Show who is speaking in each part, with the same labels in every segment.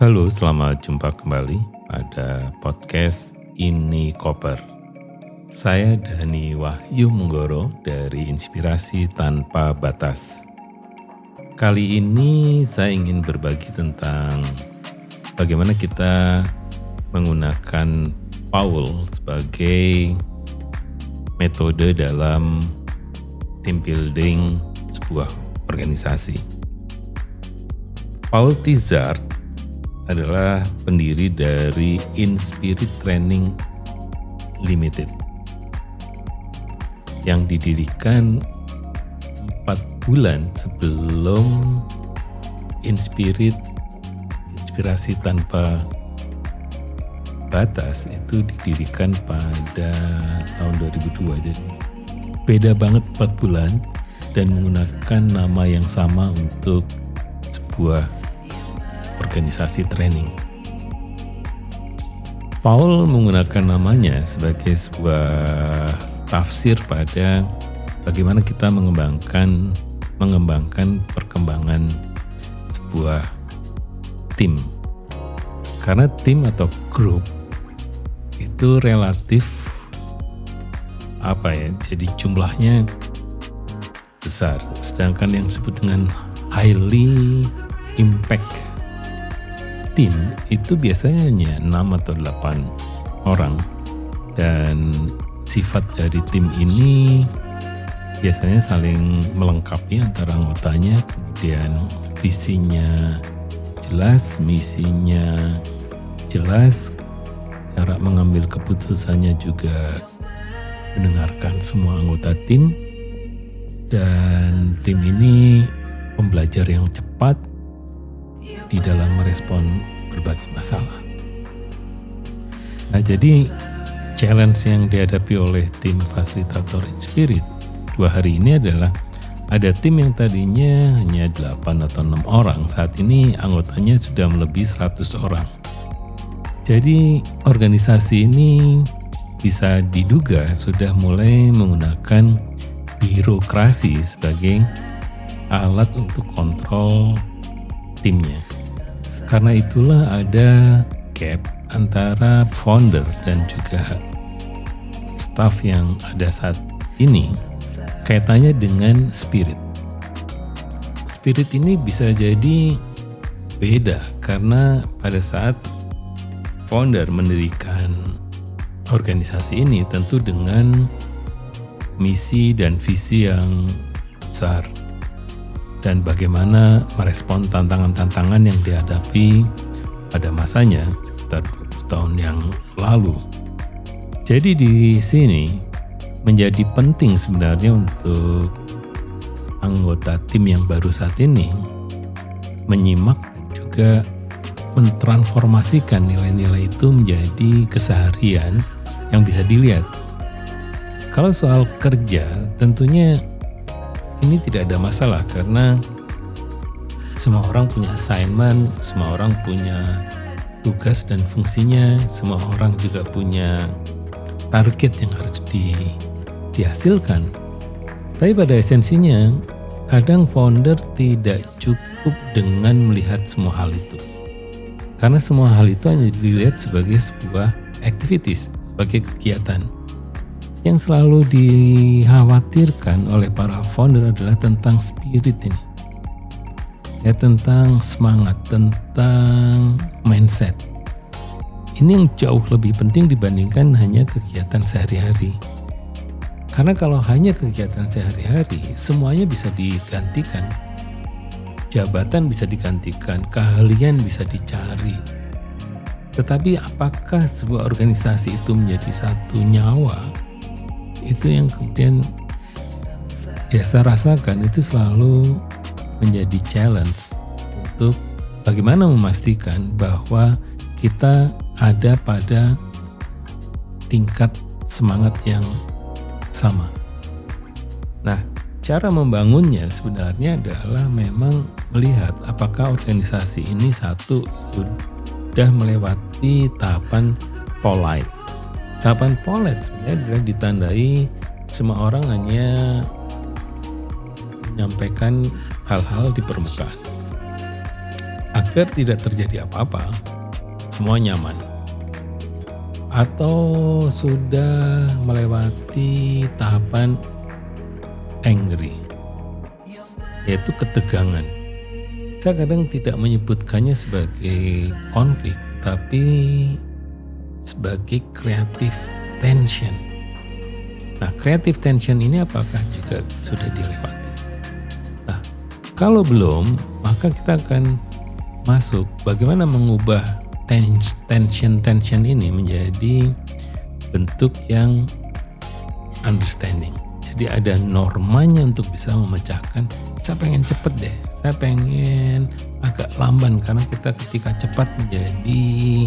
Speaker 1: Halo, selamat jumpa kembali pada podcast Ini Koper. Saya Dani Wahyu Menggoro dari Inspirasi Tanpa Batas. Kali ini saya ingin berbagi tentang bagaimana kita menggunakan Paul sebagai metode dalam team building sebuah organisasi. Paul Tizard adalah pendiri dari Inspirit Training Limited yang didirikan empat bulan sebelum Inspirit Inspirasi Tanpa Batas itu didirikan pada tahun 2002 jadi beda banget empat bulan dan menggunakan nama yang sama untuk sebuah organisasi training. Paul menggunakan namanya sebagai sebuah tafsir pada bagaimana kita mengembangkan mengembangkan perkembangan sebuah tim. Karena tim atau grup itu relatif apa ya? Jadi jumlahnya besar. Sedangkan yang disebut dengan highly impact tim itu biasanya hanya 6 atau 8 orang. Dan sifat dari tim ini biasanya saling melengkapi antara anggotanya kemudian visinya jelas misinya jelas cara mengambil keputusannya juga mendengarkan semua anggota tim. Dan tim ini pembelajar yang cepat di dalam merespon berbagai masalah. Nah, jadi challenge yang dihadapi oleh tim fasilitator Inspirit dua hari ini adalah ada tim yang tadinya hanya 8 atau 6 orang, saat ini anggotanya sudah melebihi 100 orang. Jadi organisasi ini bisa diduga sudah mulai menggunakan birokrasi sebagai alat untuk kontrol timnya. Karena itulah ada gap antara founder dan juga staff yang ada saat ini kaitannya dengan spirit. Spirit ini bisa jadi beda karena pada saat founder mendirikan organisasi ini tentu dengan misi dan visi yang besar dan bagaimana merespon tantangan-tantangan yang dihadapi pada masanya sekitar 20 tahun yang lalu. Jadi di sini menjadi penting sebenarnya untuk anggota tim yang baru saat ini menyimak dan juga mentransformasikan nilai-nilai itu menjadi keseharian yang bisa dilihat. Kalau soal kerja, tentunya ini tidak ada masalah karena semua orang punya assignment, semua orang punya tugas dan fungsinya, semua orang juga punya target yang harus di, dihasilkan. Tapi pada esensinya, kadang founder tidak cukup dengan melihat semua hal itu. Karena semua hal itu hanya dilihat sebagai sebuah activities, sebagai kegiatan yang selalu dikhawatirkan oleh para founder adalah tentang spirit ini. Ya tentang semangat, tentang mindset. Ini yang jauh lebih penting dibandingkan hanya kegiatan sehari-hari. Karena kalau hanya kegiatan sehari-hari, semuanya bisa digantikan. Jabatan bisa digantikan, keahlian bisa dicari. Tetapi apakah sebuah organisasi itu menjadi satu nyawa itu yang kemudian ya saya rasakan itu selalu menjadi challenge untuk bagaimana memastikan bahwa kita ada pada tingkat semangat yang sama. Nah, cara membangunnya sebenarnya adalah memang melihat apakah organisasi ini satu sudah melewati tahapan polite Tahapan polet sebenarnya ditandai semua orang hanya menyampaikan hal-hal di permukaan. agar tidak terjadi apa-apa, semua nyaman. Atau sudah melewati tahapan angry, yaitu ketegangan. Saya kadang tidak menyebutkannya sebagai konflik, tapi sebagai creative tension. Nah, creative tension ini apakah juga sudah dilewati? Nah, kalau belum, maka kita akan masuk bagaimana mengubah tension-tension ini menjadi bentuk yang understanding. Jadi ada normanya untuk bisa memecahkan. Saya pengen cepet deh, saya pengen agak lamban karena kita ketika cepat menjadi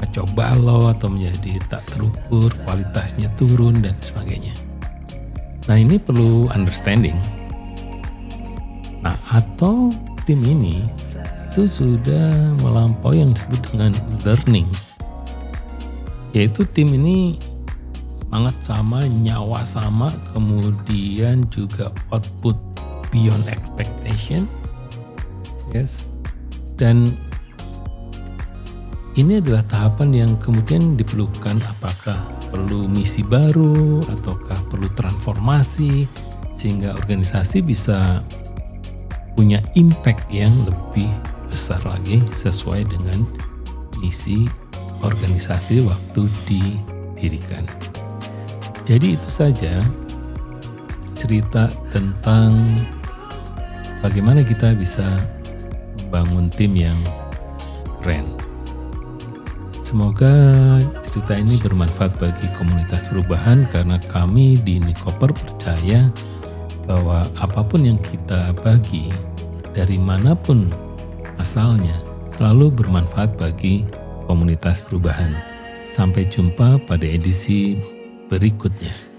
Speaker 1: kacau balau atau menjadi tak terukur, kualitasnya turun dan sebagainya. Nah ini perlu understanding. Nah atau tim ini itu sudah melampaui yang disebut dengan learning. Yaitu tim ini semangat sama, nyawa sama, kemudian juga output beyond expectation. Yes. Dan ini adalah tahapan yang kemudian diperlukan apakah perlu misi baru ataukah perlu transformasi sehingga organisasi bisa punya impact yang lebih besar lagi sesuai dengan misi organisasi waktu didirikan. Jadi itu saja cerita tentang bagaimana kita bisa membangun tim yang keren. Semoga cerita ini bermanfaat bagi komunitas perubahan karena kami di Nikoper percaya bahwa apa pun yang kita bagi dari mana pun asalnya selalu bermanfaat bagi komunitas perubahan. Sampai jumpa pada edisi berikutnya.